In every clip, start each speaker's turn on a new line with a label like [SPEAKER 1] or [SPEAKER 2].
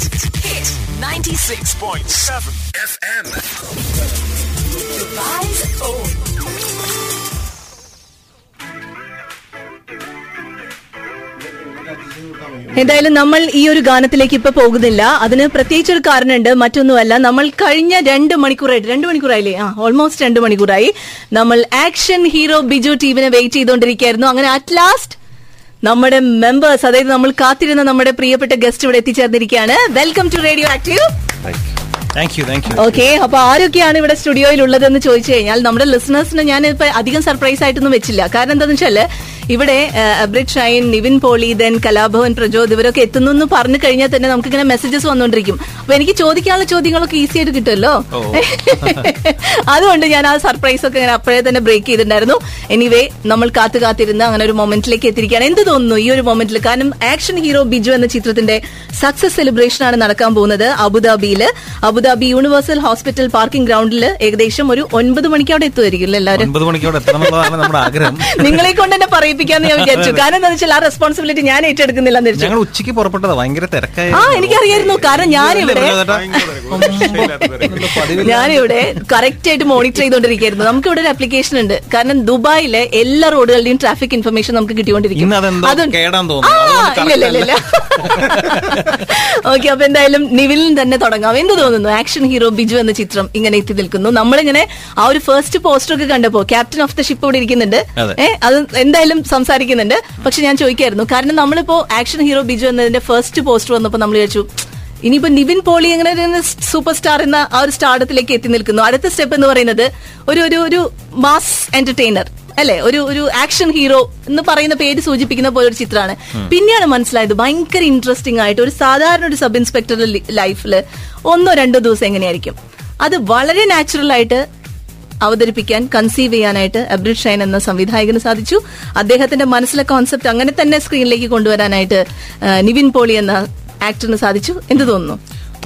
[SPEAKER 1] Hit 96.7 FM. Dubai's own.
[SPEAKER 2] എന്തായാലും നമ്മൾ ഈ ഒരു ഗാനത്തിലേക്ക് ഇപ്പൊ പോകുന്നില്ല അതിന് പ്രത്യേകിച്ച് ഒരു കാരണമുണ്ട് മറ്റൊന്നുമല്ല നമ്മൾ കഴിഞ്ഞ രണ്ട് മണിക്കൂറായിട്ട് രണ്ട് മണിക്കൂറായില്ലേ ആ ഓൾമോസ്റ്റ് രണ്ട് മണിക്കൂറായി നമ്മൾ ആക്ഷൻ ഹീറോ ബിജു ടീമിനെ വെയിറ്റ് ചെയ്തുകൊണ്ടിരിക്കുകയായിരുന്നു അങ്ങനെ അറ്റ് ലാസ്റ്റ് നമ്മുടെ മെമ്പേഴ്സ് അതായത് നമ്മൾ കാത്തിരുന്ന നമ്മുടെ പ്രിയപ്പെട്ട ഗസ്റ്റ് ഇവിടെ എത്തിച്ചേർന്നിരിക്കുകയാണ്. Welcome to Radio Active okay അപ്പൊ ആരൊക്കെയാണ് ഇവിടെ സ്റ്റുഡിയോയിൽ ഉള്ളതെന്ന് ചോദിച്ചു കഴിഞ്ഞാൽ നമ്മുടെ ലിസണേഴ്സിന് ഞാൻ ഇപ്പൊ അധികം സർപ്രൈസ് ആയിട്ടൊന്നും വെച്ചില്ല. കാരണം എന്താണെന്ന് വെച്ചാൽ ഇവിടെ അബ്രിഡ് ഷൈൻ നിവിൻ പോളി ദൻ കലാഭവൻ പ്രജോദ് ഇവരൊക്കെ എത്തുന്നു എന്ന് പറഞ്ഞു കഴിഞ്ഞാൽ തന്നെ നമുക്ക് ഇങ്ങനെ മെസ്സേജസ് വന്നുകൊണ്ടിരിക്കും. അപ്പൊ എനിക്ക് ചോദിക്കാനുള്ള ചോദ്യങ്ങളൊക്കെ ഈസി ആയിട്ട് കിട്ടുമല്ലോ? അതുകൊണ്ട് ഞാൻ ആ സർപ്രൈസ് ഒക്കെ ഇങ്ങനെ അപ്പോഴേ തന്നെ ബ്രേക്ക് ചെയ്തിട്ടുണ്ടായിരുന്നു. എനിവേ നമ്മൾ കാത്തു കാത്തിരുന്ന് അങ്ങനെ ഒരു മൊമെന്റിലേക്ക് എത്തിയിരിക്കുകയാണ്. എന്ത് തോന്നുന്നു ഈ ഒരു മൊമെന്റിൽ കാരണം ആക്ഷൻ ഹീറോ ബിജു എന്ന ചിത്രത്തിന്റെ സക്സസ് സെലിബ്രേഷൻ ആണ് നടക്കാൻ പോകുന്നത് അബുദാബിയിൽ അബുദാബി യൂണിവേഴ്സൽ ഹോസ്പിറ്റൽ പാർക്കിംഗ് ഗ്രൗണ്ടിൽ ഏകദേശം ഒരു ഒൻപത് മണിക്ക് അവിടെ എത്തുമായിരിക്കും എല്ലാവരും?
[SPEAKER 3] മണിക്കോടെ
[SPEAKER 2] നിങ്ങളെ കൊണ്ട് തന്നെ പറയിപ്പിക്കാന്ന് ഞാൻ വിചാരിച്ചു. കാരണം എന്താ വെച്ചാൽ ആ റെസ്പോൺസിബിലിറ്റി ഞാൻ ഏറ്റെടുക്കുന്നില്ല എന്ന്
[SPEAKER 3] ഞങ്ങൾ ഉച്ചയ്ക്ക് പുറപ്പെട്ടതാ ഭയങ്കര തിരക്കായി
[SPEAKER 2] ആ എനിക്കറിയായിരുന്നു. കാരണം ഞാനിവിടെ ഞാനിവിടെ കറക്റ്റ് ആയിട്ട് മോണിറ്റർ ചെയ്തുകൊണ്ടിരിക്കുകയായിരുന്നു നമുക്ക് ഇവിടെ ഒരു അപ്ലിക്കേഷൻ ഉണ്ട്. കാരണം ദുബായിലെ എല്ലാ റോഡുകളുടെയും ട്രാഫിക് ഇൻഫർമേഷൻ നമുക്ക് കിട്ടിക്കൊണ്ടിരിക്കും.
[SPEAKER 3] ഇന്ന് അതെന്തോ
[SPEAKER 2] അതുകൊണ്ട്-
[SPEAKER 3] തോന്നുന്നു.
[SPEAKER 2] ഇല്ല, ഇല്ല, ഇല്ല, ഇല്ല. ഓക്കെ അപ്പൊ എന്തായാലും നിവിലിൽ തന്നെ തുടങ്ങാം. എന്ത് തോന്നുന്നു? ആക്ഷൻ ഹീറോ ബിജു എന്ന ചിത്രം ഇങ്ങനെ എത്തി നിൽക്കുന്നു. നമ്മളിങ്ങനെ ആ ഒരു ഫസ്റ്റ് പോസ്റ്റർ ഒക്കെ കണ്ടപ്പോ ക്യാപ്റ്റൻ ഓഫ് ദ ഷിപ്പ് ഇവിടെ ഇരിക്കുന്നുണ്ട്.
[SPEAKER 3] അത്
[SPEAKER 2] എന്തായാലും സംസാരിക്കുന്നുണ്ട്. പക്ഷെ ഞാൻ ചോദിക്കായിരുന്നു കാരണം നമ്മളിപ്പോ ആക്ഷൻ ഹീറോ ബിജു എന്നതിന്റെ ഫസ്റ്റ് പോസ്റ്റർ വന്നപ്പോ നമ്മൾ വിചാരിച്ചു ഇനിയിപ്പോ നിവിൻ പോളി എങ്ങനെ സൂപ്പർ സ്റ്റാർ എന്ന ആ ഒരു സ്റ്റാർഡത്തിലേക്ക് എത്തി നിൽക്കുന്നു. അടുത്ത സ്റ്റെപ്പ് എന്ന് പറയുന്നത് ഒരു ഒരു ഒരു മാസ് എന്റർടൈനർ അല്ലെ? ഒരു ഒരു ആക്ഷൻ ഹീറോ എന്ന് പറയുന്ന പേര് സൂചിപ്പിക്കുന്ന പോലെ ഒരു ചിത്രമാണ്. പിന്നെയാണ് മനസ്സിലായത് ഭയങ്കര ഇൻട്രസ്റ്റിംഗ് ആയിട്ട് ഒരു സാധാരണ ഒരു സബ് ഇൻസ്പെക്ടറുടെ ലൈഫിൽ ഒന്നോ രണ്ടോ ദിവസം എങ്ങനെയായിരിക്കും? അത് വളരെ നാച്ചുറൽ ആയിട്ട് അവതരിപ്പിക്കാൻ കൺസീവ് ചെയ്യാനായിട്ട് അബ്രിഡ് ഷൈൻ എന്ന സംവിധായകന് സാധിച്ചു. അദ്ദേഹത്തിന്റെ മനസ്സിലെ കോൺസെപ്റ്റ് അങ്ങനെ തന്നെ സ്ക്രീനിലേക്ക് കൊണ്ടുവരാനായിട്ട് നിവിൻ പോളി എന്ന ആക്ടറിന് സാധിച്ചു. എന്ത് തോന്നുന്നു?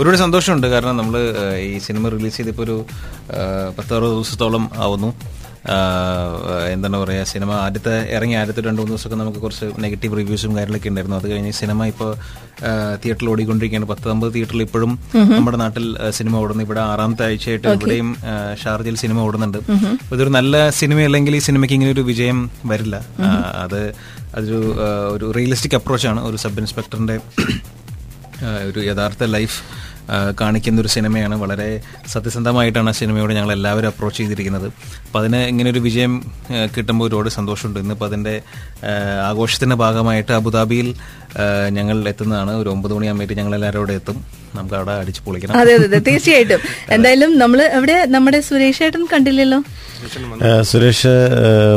[SPEAKER 3] ഒരുപാട് സന്തോഷമുണ്ട്. കാരണം നമ്മൾ ഈ സിനിമ റിലീസ് ചെയ്തിപ്പോൾ ഒരു പത്തറുപത് ദിവസത്തോളം ആവുന്നു. എന്താണ് പറയുക സിനിമ ആദ്യത്തെ ഇറങ്ങി ആദ്യത്തെ രണ്ട് മൂന്ന് ദിവസമൊക്കെ നമുക്ക് കുറച്ച് നെഗറ്റീവ് റിവ്യൂസും കാര്യങ്ങളൊക്കെ ഉണ്ടായിരുന്നു. അത് കഴിഞ്ഞ് സിനിമ ഇപ്പോൾ തിയേറ്ററിൽ ഓടിക്കൊണ്ടിരിക്കുകയാണ്. പത്ത് അമ്പത് തിയേറ്ററിൽ ഇപ്പോഴും നമ്മുടെ നാട്ടിൽ സിനിമ ഓടുന്നു. ഇവിടെ ആറാമത്തെ ആഴ്ചയായിട്ട് ഇവിടെയും ഷാർജയിൽ സിനിമ ഓടുന്നുണ്ട്. ഇതൊരു നല്ല സിനിമ അല്ലെങ്കിൽ ഈ സിനിമയ്ക്ക് ഇങ്ങനെ ഒരു വിജയം വരില്ല. അത് അതൊരു ഒരു റിയലിസ്റ്റിക് അപ്രോച്ചാണ് ഒരു സബ് ഇൻസ്പെക്ടറിന്റെ ഒരു യഥാർത്ഥ ലൈഫ് കാണിക്കുന്ന ഒരു സിനിമയാണ്. വളരെ സത്യസന്ധമായിട്ടാണ് ആ സിനിമയോട് ഞങ്ങൾ എല്ലാവരും അപ്രോച്ച് ചെയ്തിരിക്കുന്നത്. അപ്പോൾ അതിന് ഇങ്ങനെ ഒരു വിജയം കിട്ടുമ്പോൾ ഒരുപാട് സന്തോഷമുണ്ട്. ഇന്നിപ്പോൾ അതിന്റെ ആഘോഷത്തിന്റെ ഭാഗമായിട്ട് അബുദാബിയിൽ ഞങ്ങൾ എത്തുന്നതാണ്. ഒരു ഒമ്പത് മണിയാകുമ്പോഴേക്കും ഞങ്ങൾ എല്ലാവരും അവിടെ എത്തും. നമുക്ക് അവിടെ അടിച്ച് പൊളിക്കണം.
[SPEAKER 2] അതെ അതെ തീർച്ചയായിട്ടും. എന്തായാലും നമ്മൾ എവിടെ? നമ്മുടെ സുരേഷ് ഏട്ടൻ കണ്ടില്ലല്ലോ
[SPEAKER 4] സുരേഷ്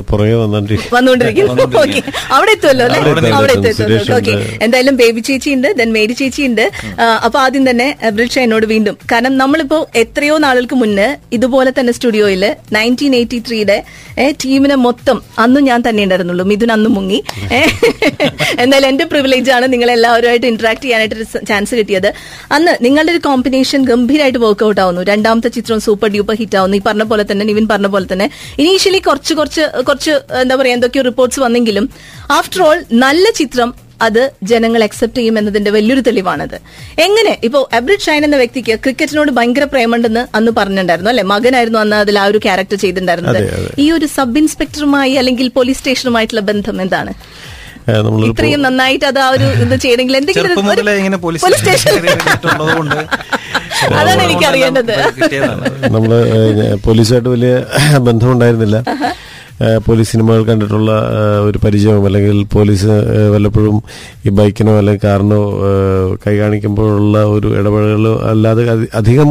[SPEAKER 4] പുറകെ വന്നോണ്ടിരിക്കും
[SPEAKER 2] ഓക്കെ അവിടെ എത്തുമല്ലോ അല്ലെ?
[SPEAKER 4] അവിടെ എത്തും,
[SPEAKER 2] അവിടെ
[SPEAKER 4] എത്തും.
[SPEAKER 2] എത്തും
[SPEAKER 4] സുരേഷ്
[SPEAKER 2] ഓക്കെ എന്തായാലും ബേബി ചേച്ചി ഉണ്ട് ദെൻ മേരി ചേച്ചി ഉണ്ട്. അപ്പൊ ആദ്യം തന്നെ ബ്രിഷ എന്നോട് വീണ്ടും. കാരണം നമ്മളിപ്പോ എത്രയോ നാളുകൾക്ക് മുന്നേ ഇതുപോലെ തന്നെ സ്റ്റുഡിയോയിൽ നയന്റീൻ എയ്റ്റി ത്രീയുടെ ടീമിനെ മൊത്തം അന്നും ഞാൻ തന്നെ ഉണ്ടായിരുന്നുള്ളൂ. മിഥുൻ അന്നും മുങ്ങി. എന്തായാലും എന്റെ പ്രിവിലേജ് ആണ് നിങ്ങൾ എല്ലാവരുമായിട്ട് ഇന്ററാക്ട് ചെയ്യാനായിട്ട് ഒരു ചാൻസ് കിട്ടിയത്. അന്ന് നിങ്ങളുടെ ഒരു കോമ്പിനേഷൻ ഗംഭീരമായിട്ട് വർക്ക്ഔട്ട് ആവുന്നു. രണ്ടാമത്തെ ചിത്രം സൂപ്പർ ഡ്യൂപ്പർ ഹിറ്റ് ആവുന്നു. ഈ പറഞ്ഞ പോലെ തന്നെ നിവിൻ പറഞ്ഞ പോലെ തന്നെ. ഇനീഷ്യലി കുറച്ച് കുറച്ച് കുറച്ച് എന്താ പറയാ എന്തൊക്കെയോ റിപ്പോർട്ട്സ് വന്നെങ്കിലും ആഫ്റ്റർ ഓൾ നല്ല ചിത്രം അത് ജനങ്ങൾ അക്സെപ്റ്റ് ചെയ്യും എന്നതിന്റെ വലിയൊരു തെളിവാണത്. എങ്ങനെ? ഇപ്പോ എബ്രിഡ് ഷൈൻ എന്ന വ്യക്തിക്ക് ക്രിക്കറ്റിനോട് ഭയങ്കര പ്രേമുണ്ടെന്ന് അന്ന് പറഞ്ഞിട്ടുണ്ടായിരുന്നു അല്ലെ? മകനായിരുന്നു അന്ന് അതിൽ ആ ഒരു ക്യാരക്ടർ ചെയ്തിട്ടുണ്ടായിരുന്നത്. ഈ ഒരു സബ് ഇൻസ്പെക്ടറുമായി അല്ലെങ്കിൽ പോലീസ് സ്റ്റേഷനുമായിട്ടുള്ള ബന്ധം എന്താണ്?
[SPEAKER 4] ആ, നമ്മളൊരു
[SPEAKER 2] ഇത്രയും നന്നായിട്ട് അത് ആ ഒരു ഇത് ചെയ്യണമെങ്കിൽ എന്തെങ്കിലും
[SPEAKER 3] പോലീസ്
[SPEAKER 2] സ്റ്റേഷനിൽ സ്റ്റേഷൻ അതാണ് എനിക്ക് അറിയേണ്ടത്.
[SPEAKER 4] നമ്മൾ പോലീസുമായിട്ട് വലിയ ബന്ധമുണ്ടായിരുന്നില്ല. പോലീസ് സിനിമകൾ കണ്ടിട്ടുള്ള ഒരു പരിചയം അല്ലെങ്കിൽ പോലീസ് വല്ലപ്പോഴും ഈ ബൈക്കിനോ അല്ലെങ്കിൽ കാറിനോ കൈ കാണിക്കുമ്പോഴുള്ള ഒരു ഇടപെടലോ അല്ലാതെ അധികം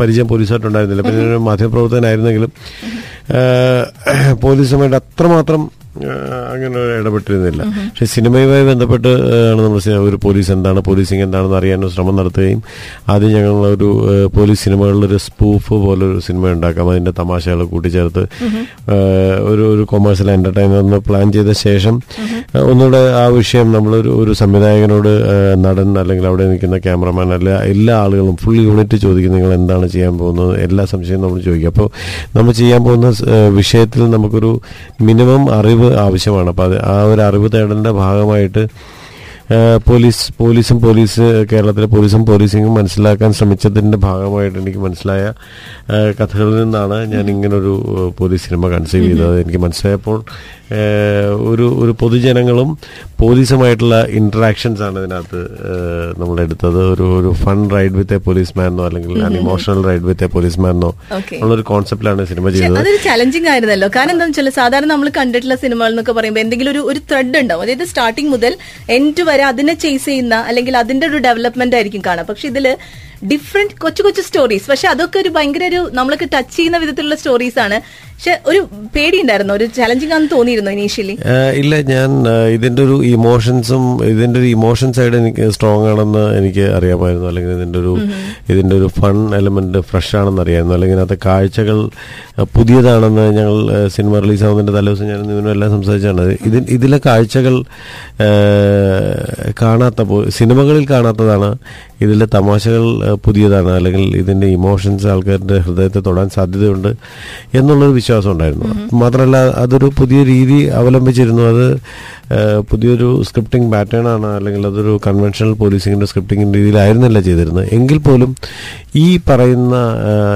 [SPEAKER 4] പരിചയം പോലീസുമായിട്ടുണ്ടായിരുന്നില്ല. പിന്നെ ഒരു മാധ്യമപ്രവർത്തകനായിരുന്നെങ്കിലും പോലീസുമായിട്ട് അത്രമാത്രം അങ്ങനെ ഇടപെട്ടിരുന്നില്ല. പക്ഷെ സിനിമയുമായി ബന്ധപ്പെട്ട് ആണ് നമ്മൾ ഒരു പോലീസ് എന്താണ് പോലീസിങ് എന്താണെന്ന് അറിയാനും ശ്രമം നടത്തുകയും ആദ്യം ഞങ്ങൾ ഒരു പോലീസ് സിനിമകളിലൊരു സ്പൂഫ് പോലെ ഒരു സിനിമ ഉണ്ടാക്കാം. അതിന്റെ തമാശകൾ കൂട്ടിച്ചേർത്ത് ഒരു ഒരു കൊമേഴ്സ്യൽ എന്റർടൈൻമെന്റ് ഒന്ന് പ്ലാൻ ചെയ്ത ശേഷം ഒന്നുകൂടെ ആ വിഷയം നമ്മളൊരു ഒരു സംവിധായകനോട് നടൻ അല്ലെങ്കിൽ അവിടെ നിൽക്കുന്ന ക്യാമറമാൻ അല്ല എല്ലാ ആളുകളും ഫുൾ യൂണിറ്റ് ചോദിക്കും നിങ്ങൾ എന്താണ് ചെയ്യാൻ പോകുന്നത്. എല്ലാ സംശയവും നമ്മൾ ചോദിക്കും. അപ്പോൾ നമ്മൾ ചെയ്യാൻ പോകുന്ന വിഷയത്തിൽ നമുക്കൊരു മിനിമം അറിവ് ആവശ്യമാണ്. അപ്പോൾ അത് ആ ഒരു അറിവ് തേടേണ്ട ഭാഗമായിട്ട് പോലീസ് പോലീസും പോലീസ് കേരളത്തിലെ പോലീസും പോലീസിങ്ങും മനസ്സിലാക്കാൻ ശ്രമിച്ചതിന്റെ ഭാഗമായിട്ട് എനിക്ക് മനസ്സിലായ കഥകളിൽ നിന്നാണ് ഞാൻ ഇങ്ങനൊരു പോലീസ് സിനിമ കൺസീവ് ചെയ്തത്. എനിക്ക് മനസ്സിലായപ്പോൾ ഒരു ഒരു പൊതുജനങ്ങളും പോലീസുമായിട്ടുള്ള ഇന്ററാക്ഷൻസ് ആണ് ഇതിനകത്ത് നമ്മൾ എടുത്തത് ഒരു ഒരു fun ride with a police മാനോ അല്ലെങ്കിൽ emotional ride with a police മാനോ
[SPEAKER 2] Okay.
[SPEAKER 4] ഉള്ളൊരു കോൺസെപ്റ്റിലാണ് സിനിമ ചെയ്തത്.
[SPEAKER 2] അതൊരു ചലഞ്ചിങ് ആയിരുന്നല്ലോ. കാരണം എന്താണെന്ന് വെച്ചാൽ സാധാരണ നമ്മൾ കണ്ടിട്ടുള്ള സിനിമകൾ എന്നൊക്കെ പറയുമ്പോൾ എന്തെങ്കിലും ഒരു ഒരു ത്രെഡ് ഉണ്ടാവും. അതായത് സ്റ്റാർട്ടിങ് മുതൽ എൻഡ് വരെ അതിനെ ചേസ് ചെയ്യുന്ന അല്ലെങ്കിൽ അതിന്റെ ഒരു ഡെവലപ്മെന്റ് ആയിരിക്കും കാണാം. പക്ഷെ ഇതിൽ ഡിഫറെന്റ് കൊച്ചു കൊച്ചു സ്റ്റോറീസ് പക്ഷെ അതൊക്കെ ഒരു ഭയങ്കര ഒരു നമ്മളൊക്കെ ടച്ച് ചെയ്യുന്ന വിധത്തിലുള്ള സ്റ്റോറീസ് ആണ്. പക്ഷെ ഒരു പേടിയുണ്ടായിരുന്നു ഒരു ചലഞ്ചിങ് ആണെന്ന് തോന്നിയിരുന്നു ഇനീഷ്യലി
[SPEAKER 4] ഇല്ല ഞാൻ ഇതിന്റെ ഒരു ഇമോഷൻസും ഇതിന്റെ ഒരു ഇമോഷൻ സൈഡ് എനിക്ക് സ്ട്രോങ് ആണെന്ന് എനിക്ക് അറിയാമായിരുന്നു. അല്ലെങ്കിൽ ഇതിന്റെ ഒരു ഇതിന്റെ ഒരു ഫൺ എലമെന്റ് ഫ്രഷ് ആണെന്ന് അറിയാമായിരുന്നു. അല്ലെങ്കിൽ അത് കാഴ്ചകൾ പുതിയതാണെന്ന് ഞങ്ങൾ സിനിമ റിലീസ് ആവുന്നതിന്റെ തലേദിവസം ഞാൻ ഇതിനും എല്ലാം സംസാരിച്ചാണ്. ഇതിൽ ഇതിലെ കാഴ്ചകൾ കാണാത്ത സിനിമകളിൽ കാണാത്തതാണ് ഇതിലെ തമാശകൾ പുതിയതാണ്. അല്ലെങ്കിൽ ഇതിന്റെ ഇമോഷൻസ് ആൾക്കാരുടെ ഹൃദയത്തെ തൊടാൻ സാധ്യതയുണ്ട് എന്നുള്ളൊരു വിശ്വാസം ഉണ്ടായിരുന്നു. മാത്രമല്ല അതൊരു പുതിയ രീതി അവലംബിച്ചിരുന്നു. അത് പുതിയൊരു സ്ക്രിപ്റ്റിംഗ് പാറ്റേൺ ആണ് അല്ലെങ്കിൽ അതൊരു കൺവെൻഷണൽ പോലീസിങ്ങിന്റെ സ്ക്രിപ്റ്റിംഗ് രീതിയിലായിരുന്നില്ല ചെയ്തിരുന്നത്. എങ്കിൽ പോലും ഈ പറയുന്ന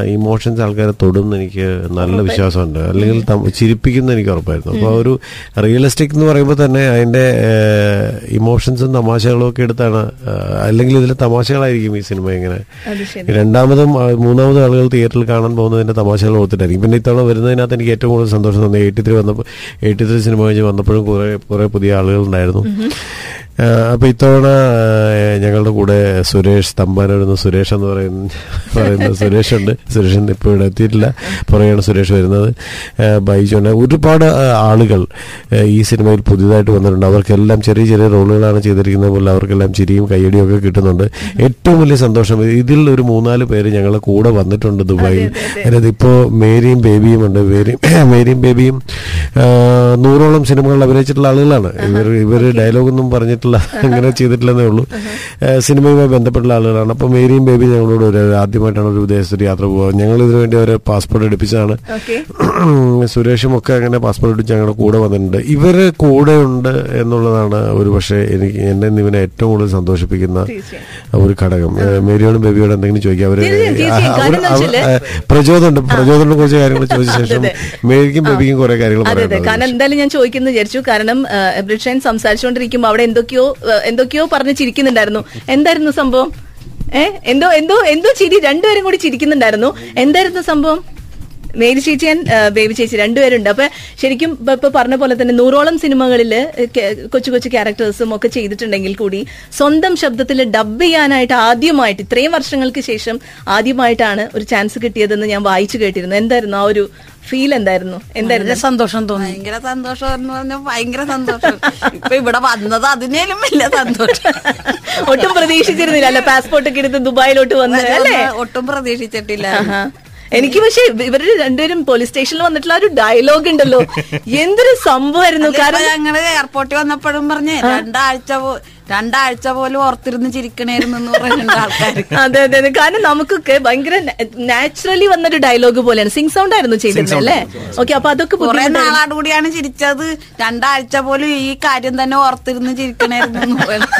[SPEAKER 4] ഇമോഷൻസ് ആൾക്കാരെ തൊടും എനിക്ക് നല്ല വിശ്വാസമുണ്ട്. അല്ലെങ്കിൽ ചിരിപ്പിക്കുന്ന എനിക്ക് ഉറപ്പായിരുന്നു. അപ്പോൾ ഒരു റിയലിസ്റ്റിക് എന്ന് പറയുമ്പോൾ തന്നെ അതിന്റെ ഇമോഷൻസും തമാശകളും ഒക്കെ എടുത്താണ് അല്ലെങ്കിൽ ഇതിലെ തമാശകളായിരിക്കും ഈ സിനിമ ഇങ്ങനെ രണ്ടാമതും മൂന്നാമതും ആളുകൾ തിയേറ്ററിൽ കാണാൻ പോകുന്നതിന്റെ തമാശകൾ ഓർത്തിട്ടായിരിക്കും. പിന്നെ ഇത്തവണ വരുന്നതിനകത്ത് എനിക്ക് ഏറ്റവും കൂടുതൽ സന്തോഷം തോന്നി എയ്റ്റി ത്രീ വന്നപ്പോൾ എയ്റ്റി ത്രീ സിനിമ കഴിഞ്ഞ് വന്നപ്പോഴും കുറെ കുറെ പുതിയ ആളുകൾ ഉണ്ടായിരുന്നു. ആ, അപ്പൊ ഇത്തവണ ഞങ്ങളുടെ കൂടെ സുരേഷ് തമ്പാനൂരുന്ന സുരേഷ് എന്ന് പറയുന്ന പറയുന്ന സുരേഷ് ഉണ്ട് സുരേഷ് ഇപ്പോൾ ഇവിടെ എത്തിയിട്ടില്ല. പുറകെയാണ് സുരേഷ് വരുന്നത്. ബൈജുണ്ട് ഒരുപാട് ആളുകൾ ഈ സിനിമയിൽ പുതിയതായിട്ട് വന്നിട്ടുണ്ട്. അവർക്കെല്ലാം ചെറിയ ചെറിയ റോളുകളാണ് ചെയ്തിരിക്കുന്നത് പോലെ അവർക്കെല്ലാം ചിരിയും കയ്യടിയും ഒക്കെ കിട്ടുന്നുണ്ട്. ഏറ്റവും വലിയ സന്തോഷം ഇതിൽ ഒരു മൂന്നാൽ പേര് ഞങ്ങളെ കൂടെ വന്നിട്ടുണ്ട് ദുബായിൽ. അതായത് ഇപ്പോ മേരിയും ബേബിയും ഉണ്ട്. മേരി മേരിയും ബേബിയും നൂറോളം സിനിമകളിൽ അഭിനയിച്ചിട്ടുള്ള ആളുകളാണ്. ഇവർ ഇവർ ഡയലോഗൊന്നും പറഞ്ഞിട്ടില്ല അങ്ങനെ ചെയ്തിട്ടില്ലെന്നേ ഉള്ളൂ. സിനിമയുമായി ബന്ധപ്പെട്ടുള്ള ആളുകളാണ്. അപ്പൊ മേരിയും ബേബി ഞങ്ങളോട് ഒരു ആദ്യമായിട്ടാണ് ഒരു വിദേശത്ത് യാത്ര പോകുക ഞങ്ങൾ ഇതിനു വേണ്ടി അവരെ പാസ്പോർട്ട്
[SPEAKER 2] എടുപ്പിച്ചാണ്
[SPEAKER 4] സുരേഷും ഒക്കെ അങ്ങനെ പാസ്പോർട്ട് എടുപ്പിച്ച് ഞങ്ങളുടെ കൂടെ വന്നിട്ടുണ്ട്. ഇവർ കൂടെ ഉണ്ട് എന്നുള്ളതാണ് ഒരു പക്ഷേ എനിക്ക് എന്നെ ഇവനെ ഏറ്റവും കൂടുതൽ സന്തോഷിപ്പിക്കുന്ന ഒരു ഘടകം. മേരിയോടും ബേബിയോടും എന്തെങ്കിലും ചോദിക്കാം? അവർ പ്രചോദനം പ്രചോദനം കുറച്ച് കാര്യങ്ങൾ ചോദിച്ച ശേഷം മേരിക്കും ബേബിക്കും കുറെ കാര്യങ്ങൾ
[SPEAKER 2] അതെ കാരണം എന്തായാലും ഞാൻ ചോദിക്കുന്നു വിചാരിച്ചു. കാരണം ബ്രിട്ടൻ സംസാരിച്ചുകൊണ്ടിരിക്കുമ്പോൾ അവിടെ എന്തൊക്കെയോ എന്തൊക്കെയോ പറഞ്ഞ് ചിരിക്കുന്നുണ്ടായിരുന്നു. എന്തായിരുന്നു സംഭവം? ഏഹ് എന്തോ എന്തോ എന്തോ ചിരി. രണ്ടുപേരും കൂടി ചിരിക്കുന്നുണ്ടായിരുന്നു. എന്തായിരുന്നു സംഭവം? മേരി ചേച്ചി ബേബി ചേച്ചി രണ്ടുപേരുണ്ട്. അപ്പൊ ശരിക്കും ഇപ്പൊ ഇപ്പൊ പറഞ്ഞ പോലെ തന്നെ നൂറോളം സിനിമകളിൽ കൊച്ചു കൊച്ചു ക്യാരക്ടേഴ്സും ഒക്കെ ചെയ്തിട്ടുണ്ടെങ്കിൽ കൂടി സ്വന്തം ശബ്ദത്തിൽ ഡബ് ചെയ്യാനായിട്ട് ആദ്യമായിട്ട് ഇത്രയും വർഷങ്ങൾക്ക് ശേഷം ആദ്യമായിട്ടാണ് ഒരു ചാൻസ് കിട്ടിയതെന്ന് ഞാൻ വായിച്ചു കേട്ടിരുന്നു. എന്തായിരുന്നു ആ ഒരു ഫീൽ എന്തായിരുന്നു? എന്തായിരുന്നു?
[SPEAKER 5] സന്തോഷം തോന്നി.
[SPEAKER 6] ഭയങ്കര സന്തോഷം എന്ന് പറഞ്ഞാൽ ഭയങ്കര സന്തോഷം. ഇപ്പൊ ഇവിടെ വന്നത് അതിനേലും വലിയ സന്തോഷം.
[SPEAKER 2] ഒട്ടും പ്രതീക്ഷിച്ചിരുന്നില്ല. അല്ലെ പാസ്പോർട്ട് ഒക്കെ എടുത്ത് ദുബായിലോട്ട് വന്നത് അല്ലേ?
[SPEAKER 6] ഒട്ടും പ്രതീക്ഷിച്ചിട്ടില്ല.
[SPEAKER 2] എനിക്ക് പക്ഷെ ഇവർ രണ്ടുപേരും പോലീസ് സ്റ്റേഷനിൽ വന്നിട്ടുള്ള ഒരു ഡയലോഗ് ഉണ്ടല്ലോ. എന്തൊരു സംഭവമായിരുന്നു? കാരണം
[SPEAKER 6] ഞങ്ങൾ എയർപോർട്ടിൽ വന്നപ്പോഴും പറഞ്ഞ് രണ്ടാഴ്ച രണ്ടാഴ്ച പോലും ഓർത്തിരുന്ന് ചിരിക്കണായിരുന്നു എന്ന് പറയുന്നുണ്ട് ആൾക്കാർ
[SPEAKER 2] അതെ അതെ അതെ. കാരണം നമുക്കൊക്കെ ഭയങ്കര നാച്ചുറലി വന്നൊരു ഡയലോഗ് പോലെയാണ്. സിംഗ് സൗണ്ട് ആയിരുന്നു ചെയ്തിരുന്നത് അല്ലേ? ഓക്കെ അപ്പൊ അതൊക്കെ
[SPEAKER 6] കുറെ. നാളാട് കൂടിയാണ് ചിരിച്ചത്. രണ്ടാഴ്ച പോലും ഈ കാര്യം തന്നെ ഓർത്തിരുന്ന് എന്ന് പറയുന്നത്.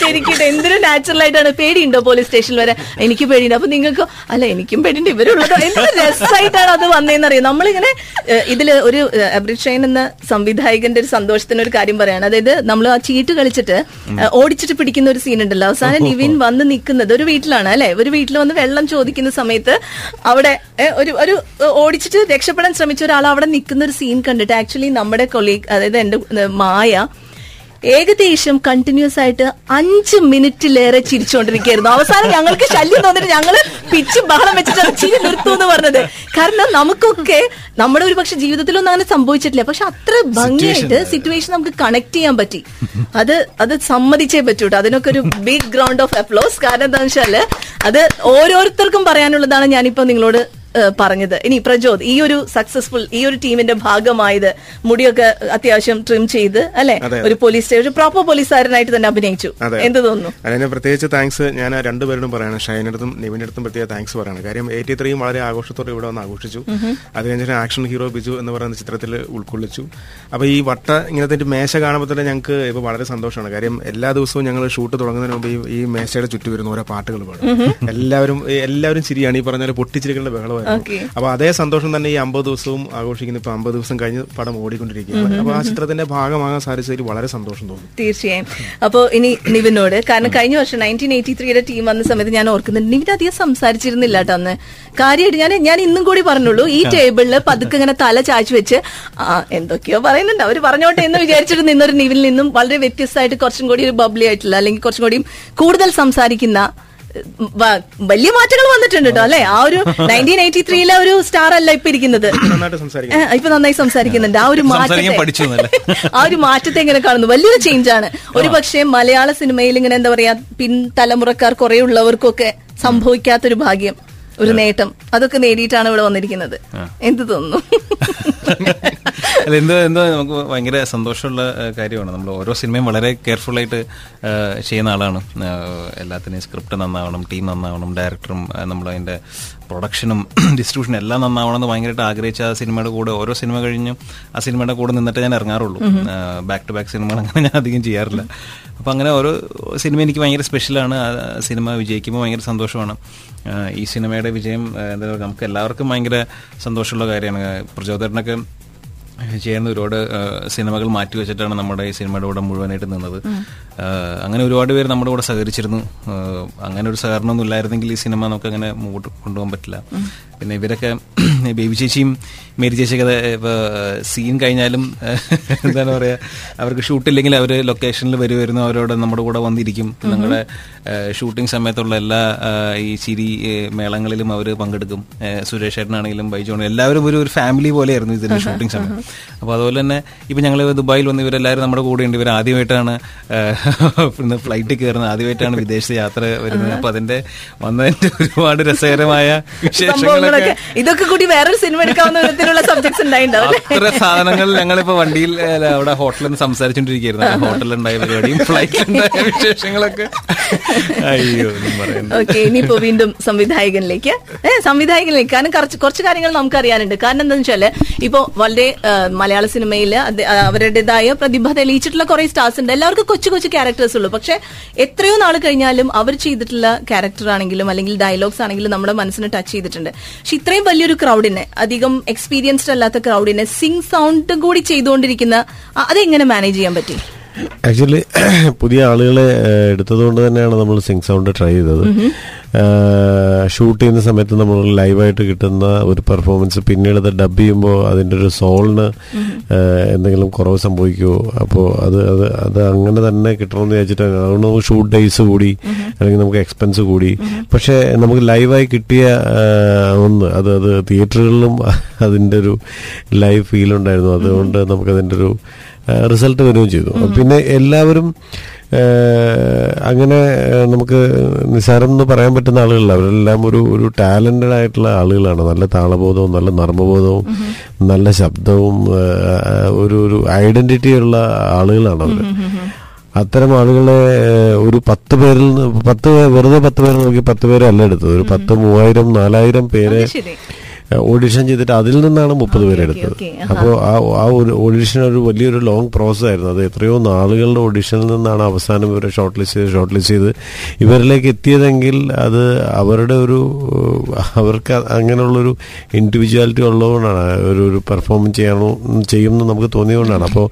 [SPEAKER 2] ശരിക്കും എന്തൊരു നാച്ചുറൽ ആയിട്ടാണ്? പേടിയുണ്ടോ പോലീസ് സ്റ്റേഷനിൽ വരെ? എനിക്ക് പേടിയുണ്ട്. അപ്പൊ നിങ്ങൾക്ക്? അല്ല എനിക്കും പേടിയുണ്ട്. ഇവരുള്ളത്? എന്ത് രസമായിട്ടാണ് അത് വന്നതെന്ന് അറിയാം നമ്മളിങ്ങനെ ഇതിൽ ഒരു അബ്രിഷൈൻ എന്ന സംവിധായകന്റെ ഒരു സന്തോഷത്തിന് ഒരു കാര്യം പറയാണ്. അതായത് നമ്മൾ ആ ചീട്ട് കളിച്ചിട്ട് ഓടിച്ചിട്ട് പിടിക്കുന്ന ഒരു സീൻ ഉണ്ടല്ലോ. അവസാനം നിവിൻ വന്ന് നിൽക്കുന്നത് ഒരു വീട്ടിലാണ് അല്ലെ? ഒരു വീട്ടിൽ വന്ന് വെള്ളം ചോദിക്കുന്ന സമയത്ത് അവിടെ ഒരു ഒരു ഓടിച്ചിട്ട് രക്ഷപ്പെടാൻ ശ്രമിച്ച ഒരാൾ അവിടെ നിൽക്കുന്ന ഒരു സീൻ കണ്ടിട്ട് ആക്ച്വലി നമ്മുടെ കൊളീഗ് അതായത് എന്റെ മായ ഏകദേശം കണ്ടിന്യൂസ് ആയിട്ട് അഞ്ച് മിനിറ്റിലേറെ ചിരിച്ചുകൊണ്ടിരിക്കുകയായിരുന്നു അവസാനം ഞങ്ങൾക്ക് ശല്യം തോന്നിട്ട് ഞങ്ങൾ പിച്ച് ബഹളം വെച്ചിട്ട് ചിരി നിർത്തു എന്ന് പറഞ്ഞത്. കാരണം നമുക്കൊക്കെ നമ്മുടെ ഒരു പക്ഷെ ജീവിതത്തിലൊന്നും അങ്ങനെ സംഭവിച്ചിട്ടില്ല. പക്ഷെ അത്ര ഭംഗിയായിട്ട് സിറ്റുവേഷൻ നമുക്ക് കണക്ട് ചെയ്യാൻ പറ്റി. അത് അത് സമ്മതിച്ചേ പറ്റൂട്ടോ. അതിനൊക്കെ ഒരു ബിഗ് ഗ്രൗണ്ട് ഓഫ് അപ്ലോസ് കാരണം എന്താണെന്ന് വെച്ചാൽ അത് ഓരോരുത്തർക്കും പറയാനുള്ളതാണ് ഞാനിപ്പോ നിങ്ങളോട് പറഞ്ഞത്. ഇനി പ്രജോദ് ഈ ഒരു സക്സസ്ഫുൾ ഈ ഒരു ടീമിന്റെ ഭാഗമായത് മുടിയൊക്കെ അത്യാവശ്യം ട്രിം ചെയ്ത് അല്ലെ. ഒരു പോലീസ് സ്റ്റേഷൻ പ്രോപ്പർ പോലീസുകാരനായിട്ട് തന്നെ അഭിനയിച്ചു. എന്ത് തോന്നുന്നു?
[SPEAKER 5] അതിന് പ്രത്യേകിച്ച് താങ്ക്സ് ഞാൻ രണ്ടുപേരോടും പറയണം. ഷൈനടുത്തും നിവിന്റെ അടുത്തും പ്രത്യേക താങ്ക്സ് പറയണം. കാര്യം എയ്റ്റി ത്രീയും വളരെ ആഘോഷത്തോടെ ഇവിടെ വന്ന് ആഘോഷിച്ചു. അത് കഴിഞ്ഞിട്ട് ആക്ഷൻ ഹീറോ ബിജു എന്ന് പറയുന്ന ചിത്രത്തിൽ ഉൾക്കൊള്ളിച്ചു. അപ്പൊ ഈ വട്ട ഇങ്ങനത്തെ മേശ കാണുമ്പോൾ തന്നെ ഞങ്ങൾക്ക് ഇപ്പൊ വളരെ സന്തോഷമാണ്. കാര്യം എല്ലാ ദിവസവും ഞങ്ങൾ ഷൂട്ട് തുടങ്ങുന്നതിന് മുമ്പ് ഈ- മേശയുടെ ചുറ്റും വരുന്ന ഓരോ പാട്ടുകൾ പാടും. എല്ലാവരും എല്ലാവരും ശരിയാണ് ഈ പറഞ്ഞ പോലെ പൊട്ടിച്ചിരിക്കേണ്ട ബഹളമായിരുന്നു അപ്പൊ അതേ സന്തോഷം തന്നെ ഈ അമ്പത് ദിവസവും ആഘോഷിക്കുന്നു. ഇപ്പൊ അമ്പത് ദിവസം കഴിഞ്ഞ് പടം ഓടിക്കൊണ്ടിരിക്കുകയാണ്. അപ്പൊ ആ ചിത്രത്തിന്റെ ഭാഗമാകാൻ സാധിച്ചതിൽ വളരെ സന്തോഷം തോന്നുന്നു
[SPEAKER 2] തീർച്ചയായും. അപ്പോ ഇനി നിവിനോട് കാരണം കഴിഞ്ഞ വർഷം നയന്റീൻ എയ്റ്റി ത്രീയുടെ ടീം വന്ന സമയത്ത് ഞാൻ ഓർക്കുന്നുണ്ട് നിവിൻ അധികം സംസാരിച്ചിരുന്നില്ല കേട്ടോ അന്ന്. കാര്യമായിട്ട് ഞാൻ ഞാൻ ഇന്നും കൂടി പറഞ്ഞുള്ളൂ ഈ ടേബിളിൽ പതുക്കെ ഇങ്ങനെ തല ചാച്ചു വെച്ച് ആ എന്തൊക്കെയോ പറയുന്നുണ്ട്. അവർ പറഞ്ഞോട്ടെ എന്ന് വിചാരിച്ചിട്ട് നിന്നൊരു നിവിൽ നിന്നും വളരെ വ്യത്യസ്തമായിട്ട് കുറച്ചും കൂടി ഒരു ബബ്ലി ആയിട്ടുള്ള അല്ലെങ്കിൽ കുറച്ചും കൂടി കൂടുതൽ സംസാരിക്കുന്ന വലിയ മാറ്റങ്ങൾ വന്നിട്ടുണ്ട് കേട്ടോ അല്ലെ? ആ ഒരു നയന്റീൻ എയ്റ്റി ത്രീയിലെ ഒരു സ്റ്റാർ അല്ല ഇപ്പൊ ഇരിക്കുന്നത്. ഇപ്പൊ നന്നായി സംസാരിക്കുന്നുണ്ട്. ആ ഒരു
[SPEAKER 3] മാറ്റം
[SPEAKER 2] മാറ്റത്തെ? ആ ഒരു മാറ്റത്തെ ഇങ്ങനെ കാണുന്നു. വലിയൊരു ചേഞ്ച് ആണ്. ഒരു പക്ഷേ മലയാള സിനിമയിൽ ഇങ്ങനെ എന്താ പറയാ പിൻ തലമുറക്കാർ കുറെ ഉള്ളവർക്കൊക്കെ സംഭവിക്കാത്തൊരു ഭാഗ്യം ഒരു നേട്ടം. അതൊക്കെ നേടിയിട്ടാണ് ഇവിടെ വന്നിരിക്കുന്നത്. എന്ത് തോന്നുന്നു?
[SPEAKER 3] അല്ല എന്തോ എന്തോ നമുക്ക് ഭയങ്കര സന്തോഷമുള്ള കാര്യമാണ്. നമ്മൾ ഓരോ സിനിമയും വളരെ കെയർഫുൾ ആയിട്ട് ചെയ്യുന്ന ആളാണ്. എല്ലാത്തിനെയും സ്ക്രിപ്റ്റ് നന്നാവണം ടീം നന്നാവണം ഡയറക്ടറും നമ്മൾ അതിന്റെ പ്രൊഡക്ഷനും ഡിസ്ട്രിബ്യൂഷനും എല്ലാം നന്നാവണം എന്ന് ഭയങ്കരമായിട്ട് ആഗ്രഹിച്ച ആ സിനിമയുടെ കൂടെ ഓരോ സിനിമ കഴിഞ്ഞും ആ സിനിമയുടെ കൂടെ നിന്നിട്ട് ഞാൻ ഇറങ്ങാറുള്ളൂ. ബാക്ക് ടു ബാക്ക് സിനിമകൾ അങ്ങനെ ഞാൻ അധികം ചെയ്യാറില്ല. അപ്പം അങ്ങനെ ഓരോ സിനിമ എനിക്ക് ഭയങ്കര സ്പെഷ്യലാണ് ആ സിനിമ വിജയിക്കുമ്പോൾ ഭയങ്കര സന്തോഷമാണ്. ഈ സിനിമയുടെ വിജയം എന്താ പറയുക നമുക്ക് എല്ലാവർക്കും ഭയങ്കര സന്തോഷമുള്ള കാര്യമാണ്. പ്രചോദനൊക്കെ ചെയ്യുന്ന ഒരുപാട് സിനിമകൾ മാറ്റി വെച്ചിട്ടാണ് നമ്മുടെ ഈ സിനിമയുടെ കൂടെ മുഴുവനായിട്ട് നിന്നത്. അങ്ങനെ ഒരുപാട് പേര് നമ്മുടെ കൂടെ സഹകരിച്ചിരുന്നു. അങ്ങനെ ഒരു സഹകരണമൊന്നും ഇല്ലായിരുന്നെങ്കിൽ ഈ സിനിമ നമുക്ക് അങ്ങനെ മുമ്പോട്ട് കൊണ്ടുപോകാൻ പറ്റില്ല. പിന്നെ ഇവരൊക്കെ ബേബി ചേച്ചിയും മേരി ചേച്ചിയൊക്കെ സീൻ കഴിഞ്ഞാലും എന്താണ് പറയാ അവർക്ക് ഷൂട്ടില്ലെങ്കിൽ അവർ ലൊക്കേഷനിൽ വരുമായിരുന്നു അവരോട് നമ്മുടെ കൂടെ വന്നിരിക്കും. ഞങ്ങളുടെ ഷൂട്ടിംഗ് സമയത്തുള്ള എല്ലാ ഈ ചിരി മേളങ്ങളിലും അവർ പങ്കെടുക്കും. സുരേഷ് ഏട്ടനാണെങ്കിലും ബൈജോണും എല്ലാവരും ഒരു ഒരു ഫാമിലി പോലെയായിരുന്നു ഇതിന്റെ ഷൂട്ടിംഗ് സമയം. അപ്പോൾ അതുപോലെ തന്നെ ഇപ്പൊ ഞങ്ങൾ ദുബായിൽ വന്ന് ഇവരെല്ലാവരും നമ്മുടെ കൂടെ ഉണ്ട്. ഇവർ ആദ്യമായിട്ടാണ് ഫ്ലൈറ്റിൽ കയറുന്നത്. ആദ്യമായിട്ടാണ് വിദേശ യാത്ര വരുന്നത്. അപ്പൊ അതിന്റെ വന്നതിന്റെ ഒരുപാട് രസകരമായ വിശേഷങ്ങളൊക്കെ
[SPEAKER 2] ഇതൊക്കെ കൂടി വേറൊരു സിനിമ എടുക്കാവുന്ന വിധത്തിലുള്ള സബ്ജക്ട്സ്?
[SPEAKER 3] അത്ര സാധനങ്ങൾ ഞങ്ങളിപ്പോ വണ്ടിയിൽ അവിടെ ഹോട്ടലിൽ നിന്ന് സംസാരിച്ചുകൊണ്ടിരിക്കുകയായിരുന്നു ഹോട്ടലുണ്ടായ പരിപാടിയും ഫ്ലൈറ്റിലുണ്ടായ വിശേഷങ്ങളൊക്കെ. അയ്യോ
[SPEAKER 2] ഓക്കെ ഇനിയിപ്പോ വീണ്ടും സംവിധായകനിലേക്ക്. സംവിധായകനിലേക്ക്. കാരണം കുറച്ച് കുറച്ച് കാര്യങ്ങൾ നമുക്ക് അറിയാനുണ്ട് കാരണം എന്താണെന്ന് വെച്ചാൽ ഇപ്പോ വളരെ മലയാള സിനിമയിൽ അവരുടേതായ പ്രതിഭ തെളിയിച്ചിട്ടുള്ള കുറെ സ്റ്റാർസ് ഉണ്ട്. എല്ലാവർക്കും കൊച്ചു കൊച്ചു ക്യാരക്ടേഴ്സ് ഉള്ളൂ. പക്ഷെ എത്രയോ നാൾ കഴിഞ്ഞാലും അവർ ചെയ്തിട്ടുള്ള ക്യാരക്ടർ ആണെങ്കിലും അല്ലെങ്കിൽ ഡയലോഗ്സ് ആണെങ്കിലും നമ്മുടെ മനസ്സിന് ടച്ച് ചെയ്തിട്ടുണ്ട്. പക്ഷെ ഇത്രയും വലിയൊരു ക്രൗഡിനെ അധികം എക്സ്പീരിയൻസ്ഡ് അല്ലാത്ത ക്രൗഡിനെ സിംഗ് സൗണ്ട് കൂടി ചെയ്തുകൊണ്ടിരിക്കുന്ന അതെങ്ങനെ മാനേജ് ചെയ്യാൻ പറ്റി?
[SPEAKER 4] ആക്ച്വലി പുതിയ ആളുകളെ എടുത്തത് കൊണ്ട് തന്നെയാണ് നമ്മൾ സിംഗ് സൗണ്ട് ട്രൈ ചെയ്തത്. ഷൂട്ട് ചെയ്യുന്ന സമയത്ത് നമ്മൾ ലൈവായിട്ട് കിട്ടുന്ന ഒരു പെർഫോമൻസ് പിന്നീട് അത് ഡബ് ചെയ്യുമ്പോൾ അതിന്റെ ഒരു സോളിന് എന്തെങ്കിലും കുറവ് സംഭവിക്കുമോ അപ്പോൾ അത് അത് അത് അങ്ങനെ തന്നെ കിട്ടണമെന്ന് വിചാരിച്ചിട്ടാണ് അതുകൊണ്ട് നമുക്ക് ഷൂട്ട് ഡേയ്സ് കൂടി അല്ലെങ്കിൽ നമുക്ക് എക്സ്പെൻസ് കൂടി. പക്ഷേ നമുക്ക് ലൈവായി കിട്ടിയ ഒന്ന് അത് അത് തിയേറ്ററുകളിലും അതിന്റെ ഒരു ലൈവ് ഫീൽ ഉണ്ടായിരുന്നു. അതുകൊണ്ട് നമുക്കതിന്റെ ഒരു റിസൾട്ട് വരികയും ചെയ്തു. പിന്നെ എല്ലാവരും അങ്ങനെ നമുക്ക് നിസാരം എന്ന് പറയാൻ പറ്റുന്ന ആളുകളല്ല. അവരെല്ലാം ഒരു ഒരു ടാലന്റഡ് ആയിട്ടുള്ള ആളുകളാണ്. നല്ല താളബോധവും നല്ല നർമ്മബോധവും നല്ല ശബ്ദവും ഒരു ഒരു ഐഡന്റിറ്റി ഉള്ള ആളുകളാണ് അവർ അത്തരം ആളുകളെ ഒരു പത്ത് പേരിൽ പത്ത് വെറുതെ പത്ത് പേര് നോക്കി പത്ത് അല്ല എടുത്തത്. ഒരു പത്ത് മൂവായിരം നാലായിരം പേരെ. ഓഡിഷൻ ചെയ്തിട്ട് അതിൽ നിന്നാണ് മുപ്പത്
[SPEAKER 2] പേരെടുത്തത്
[SPEAKER 4] എടുത്തത്. അപ്പോൾ ആ. ആ ഒരു ഓഡിഷൻ ഒരു വലിയൊരു ലോങ് പ്രോസസ് ആയിരുന്നു. അത് എത്രയോ നാളുകളുടെ ഓഡിഷനിൽ നിന്നാണ് അവസാനം ഇവരെ ഷോർട്ട് ലിസ്റ്റ് ചെയ്ത് ഷോർട്ട് ലിസ്റ്റ് ചെയ്ത് ഇവരിലേക്ക് എത്തിയതെങ്കിൽ അത് അവരുടെ ഒരു അവർക്ക് അങ്ങനെയുള്ളൊരു ഇൻഡിവിജ്വാലിറ്റി ഉള്ളതുകൊണ്ടാണ് ഒരു ഒരു പെർഫോം ചെയ്യണോ ചെയ്യുമെന്ന് നമുക്ക് തോന്നിയതുകൊണ്ടാണ്. അപ്പോൾ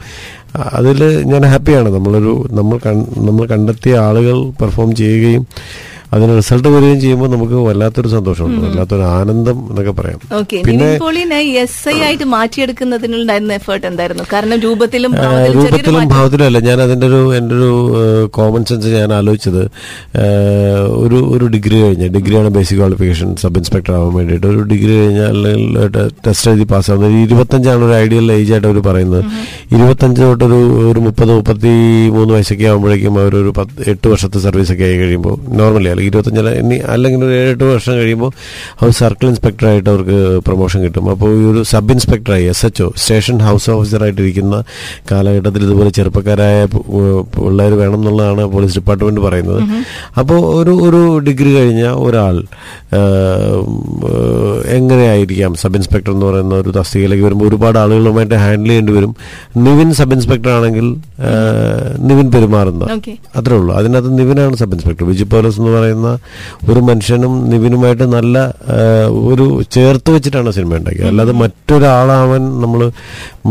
[SPEAKER 4] അതിൽ ഞാൻ ഹാപ്പിയാണ് നമ്മളൊരു നമ്മൾ നമ്മൾ കണ്ടെത്തിയ ആളുകൾ പെർഫോം ചെയ്യുകയും അതിന് റിസൾട്ട് വരികയും ചെയ്യുമ്പോൾ നമുക്ക് വല്ലാത്തൊരു സന്തോഷമുണ്ട്. വല്ലാത്തൊരു ആനന്ദം എന്നൊക്കെ പറയാം.
[SPEAKER 2] പിന്നെ എസ് ഐ ആയിട്ട് മാറ്റിയെടുക്കുന്നതിനുണ്ടായിരുന്ന എഫേർട്ട് എന്തായിരുന്നു? കാരണം രൂപത്തിലും
[SPEAKER 4] രൂപത്തിലും ഭാവത്തിലും അല്ല ഞാൻ അതിന്റെ ഒരു എന്റെ ഒരു കോമൺ സെൻസ് ഞാൻ ആലോചിച്ചത് ഒരു ഒരു ഡിഗ്രി കഴിഞ്ഞ ഡിഗ്രിയാണ് ബേസിക് ക്വാളിഫിക്കേഷൻ സബ് ഇൻസ്പെക്ടർ ആവാൻ വേണ്ടിയിട്ട്. ഒരു ഡിഗ്രി കഴിഞ്ഞാൽ അല്ലെങ്കിൽ ടെസ്റ്റ് എഴുതി പാസ്സാവുന്നത് ഇരുപത്തഞ്ചാണ് ഒരു ഐഡിയൽ ഏജ് ആയിട്ട് അവർ പറയുന്നത്. ഇരുപത്തഞ്ച് തൊട്ടൊരു ഒരു മുപ്പത് മുപ്പത്തി മൂന്ന് വയസ്സൊക്കെ ആകുമ്പോഴേക്കും അവരൊരു പത്ത് എട്ട് വർഷത്തെ സർവീസ് ഒക്കെ ആയി കഴിയുമ്പോൾ നോർമലി അല്ലെങ്കിൽ ഇരുപത്തഞ്ചല്ല ഇനി അല്ലെങ്കിൽ ഒരു ഏഴെട്ട് വർഷം കഴിയുമ്പോൾ അവർ സർക്കിൾ ഇൻസ്പെക്ടറായിട്ട് അവർക്ക് പ്രൊമോഷൻ കിട്ടും. അപ്പോൾ ഈ ഒരു sub ഇൻസ്പെക്ടറായി S H O station house ഓഫീസറായിട്ടിരിക്കുന്ന കാലഘട്ടത്തിൽ ഇതുപോലെ ചെറുപ്പക്കാരായ പിള്ളേർ വേണം എന്നുള്ളതാണ് പോലീസ് ഡിപ്പാർട്ട്മെന്റ് പറയുന്നത്. അപ്പോൾ ഒരു ഒരു ഡിഗ്രി കഴിഞ്ഞ ഒരാൾ എങ്ങനെയായിരിക്കാം സബ് ഇൻസ്പെക്ടർ എന്ന് പറയുന്ന ഒരു തസ്തികയിലേക്ക് വരുമ്പോൾ ഒരുപാട് ആളുകളുമായിട്ട് ഹാൻഡിൽ ചെയ്യേണ്ടി വരും. നിവിൻ സബ് ഇൻസ്പെക്ടർ ആണെങ്കിൽ നിവിൻ പെരുമാറുന്ന അത്രേ ഉള്ളൂ. അതിനകത്ത് നിവിനാണ് സബ് ഇൻസ്പെക്ടർ. വിജി പോലീസ് എന്ന് പറയുന്ന ഒരു മനുഷ്യനും നിവിനുമായിട്ട് നല്ല ഒരു ചേർത്ത് വെച്ചിട്ടാണ് സിനിമ ഉണ്ടാക്കിയത്. അല്ലാതെ മറ്റൊരാളാവാൻ നമ്മൾ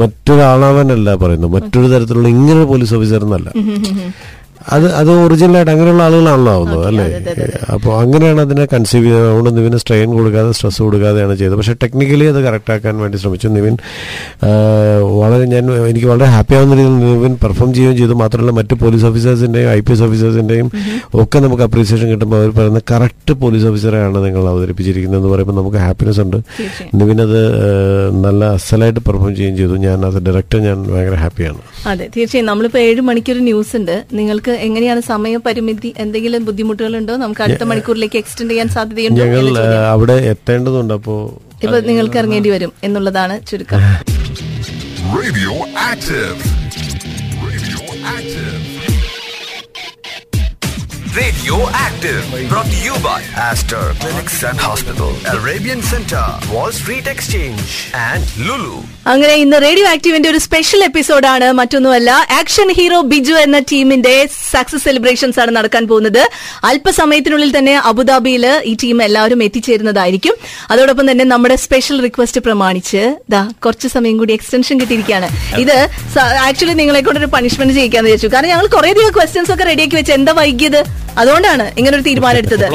[SPEAKER 4] മറ്റൊരാളാവാനല്ല പറയുന്നത്. മറ്റൊരു തരത്തിലുള്ള ഇങ്ങനെ പോലീസ് ഓഫീസർ എന്നല്ല അത് അത് ഒറിജിനലായിട്ട് അങ്ങനെയുള്ള ആളുകളാണല്ലോ ആവുന്നത് അല്ലേ? അപ്പോൾ അങ്ങനെയാണ് അതിനെ കൺസീവ് ചെയ്തത്. അതുകൊണ്ട് നിവിന് സ്ട്രെയിൻ കൊടുക്കാതെ സ്ട്രെസ് കൊടുക്കാതെയാണ് ചെയ്തത്. പക്ഷേ ടെക്നിക്കലി അത് കറക്റ്റ് ആക്കാൻ വേണ്ടി ശ്രമിച്ചു. നിവിൻ വളരെ ഞാൻ എനിക്ക് വളരെ ഹാപ്പി ആവുന്ന രീതിയിൽ നിവിൻ പെർഫോം ചെയ്യുകയും ചെയ്തു. മാത്രമല്ല മറ്റ് പോലീസ് ഓഫീസേഴ്സിന്റെയും ഐ പി എസ് ഓഫീസേഴ്സിന്റെയും ഒക്കെ നമുക്ക് അപ്രീസിയേഷൻ കിട്ടുമ്പോൾ അവർ പറയുന്ന കറക്റ്റ് പോലീസ് ഓഫീസറെയാണ് നിങ്ങൾ അവതരിപ്പിച്ചിരിക്കുന്നത് എന്ന് പറയുമ്പോൾ നമുക്ക് ഹാപ്പിനെസ് ഉണ്ട്. നിവിൻ അത് നല്ല അസലായിട്ട് പെർഫോം ചെയ്യുകയും ചെയ്തു. ഞാൻ അത് ഡയറക്ടർ ഞാൻ ഭയങ്കര ഹാപ്പിയാണ്
[SPEAKER 2] അതെ തീർച്ചയായും. നമ്മളിപ്പോൾ ഏഴ് മണിക്കൊരു ന്യൂസ് ഉണ്ട്. നിങ്ങൾക്ക് എങ്ങനെയാണ് സമയപരിമിതി എന്തെങ്കിലും എന്തെങ്കിലും ബുദ്ധിമുട്ടുകളുണ്ടോ? നമുക്ക് അടുത്ത മണിക്കൂറിലേക്ക് എക്സ്റ്റെൻഡ് ചെയ്യാൻ സാധ്യതയുണ്ടോ
[SPEAKER 4] ഞങ്ങൾ. അവിടെ എത്തേണ്ടതുണ്ട് അപ്പോ.
[SPEAKER 2] ഇപ്പൊ നിങ്ങൾക്ക് ഇറങ്ങേണ്ടി വരും എന്നുള്ളതാണ് ചുരുക്കം.
[SPEAKER 1] Radio active radio active radio active Brought to you by Aster Clinics and Hospital, Arabian Center, Wall Street Exchange, and Lulu.
[SPEAKER 2] അങ്ങനെ ഇന്ന് റേഡിയോ ആക്റ്റീവിന്റെ ഒരു സ്പെഷ്യൽ എപ്പിസോഡാണ് മറ്റൊന്നുമല്ല ആക്ഷൻ ഹീറോ ബിജു എന്ന ടീമിന്റെ സക്സസ് സെലിബ്രേഷൻസ് ആണ് നടക്കാൻ പോകുന്നത്. അല്പസമയത്തിനുള്ളിൽ തന്നെ അബുദാബിയിൽ ഈ ടീം എല്ലാവരും എത്തിച്ചേരുന്നതായിരിക്കും. അതോടൊപ്പം തന്നെ നമ്മുടെ സ്പെഷ്യൽ റിക്വസ്റ്റ് പ്രമാണിച്ച് ദാ കുറച്ച് സമയം കൂടി എക്സ്റ്റൻഷൻ കിട്ടിയിരിക്കുകയാണ്. ഇത് ആക്ച്വലി നിങ്ങളെ കൊണ്ടൊരു പണിഷ്മെന്റ് ചെയ്യിക്കാന്ന് വിചാരിച്ചു. കാരണം ഞങ്ങൾ കുറെ അധികം ക്വസ്റ്റ്യൻസ് ഒക്കെ റെഡിയാക്കി വെച്ച് എന്താ വൈകിയത്? അതുകൊണ്ടാണ് ഇങ്ങനെ ഒരു തീരുമാനം എടുത്തത്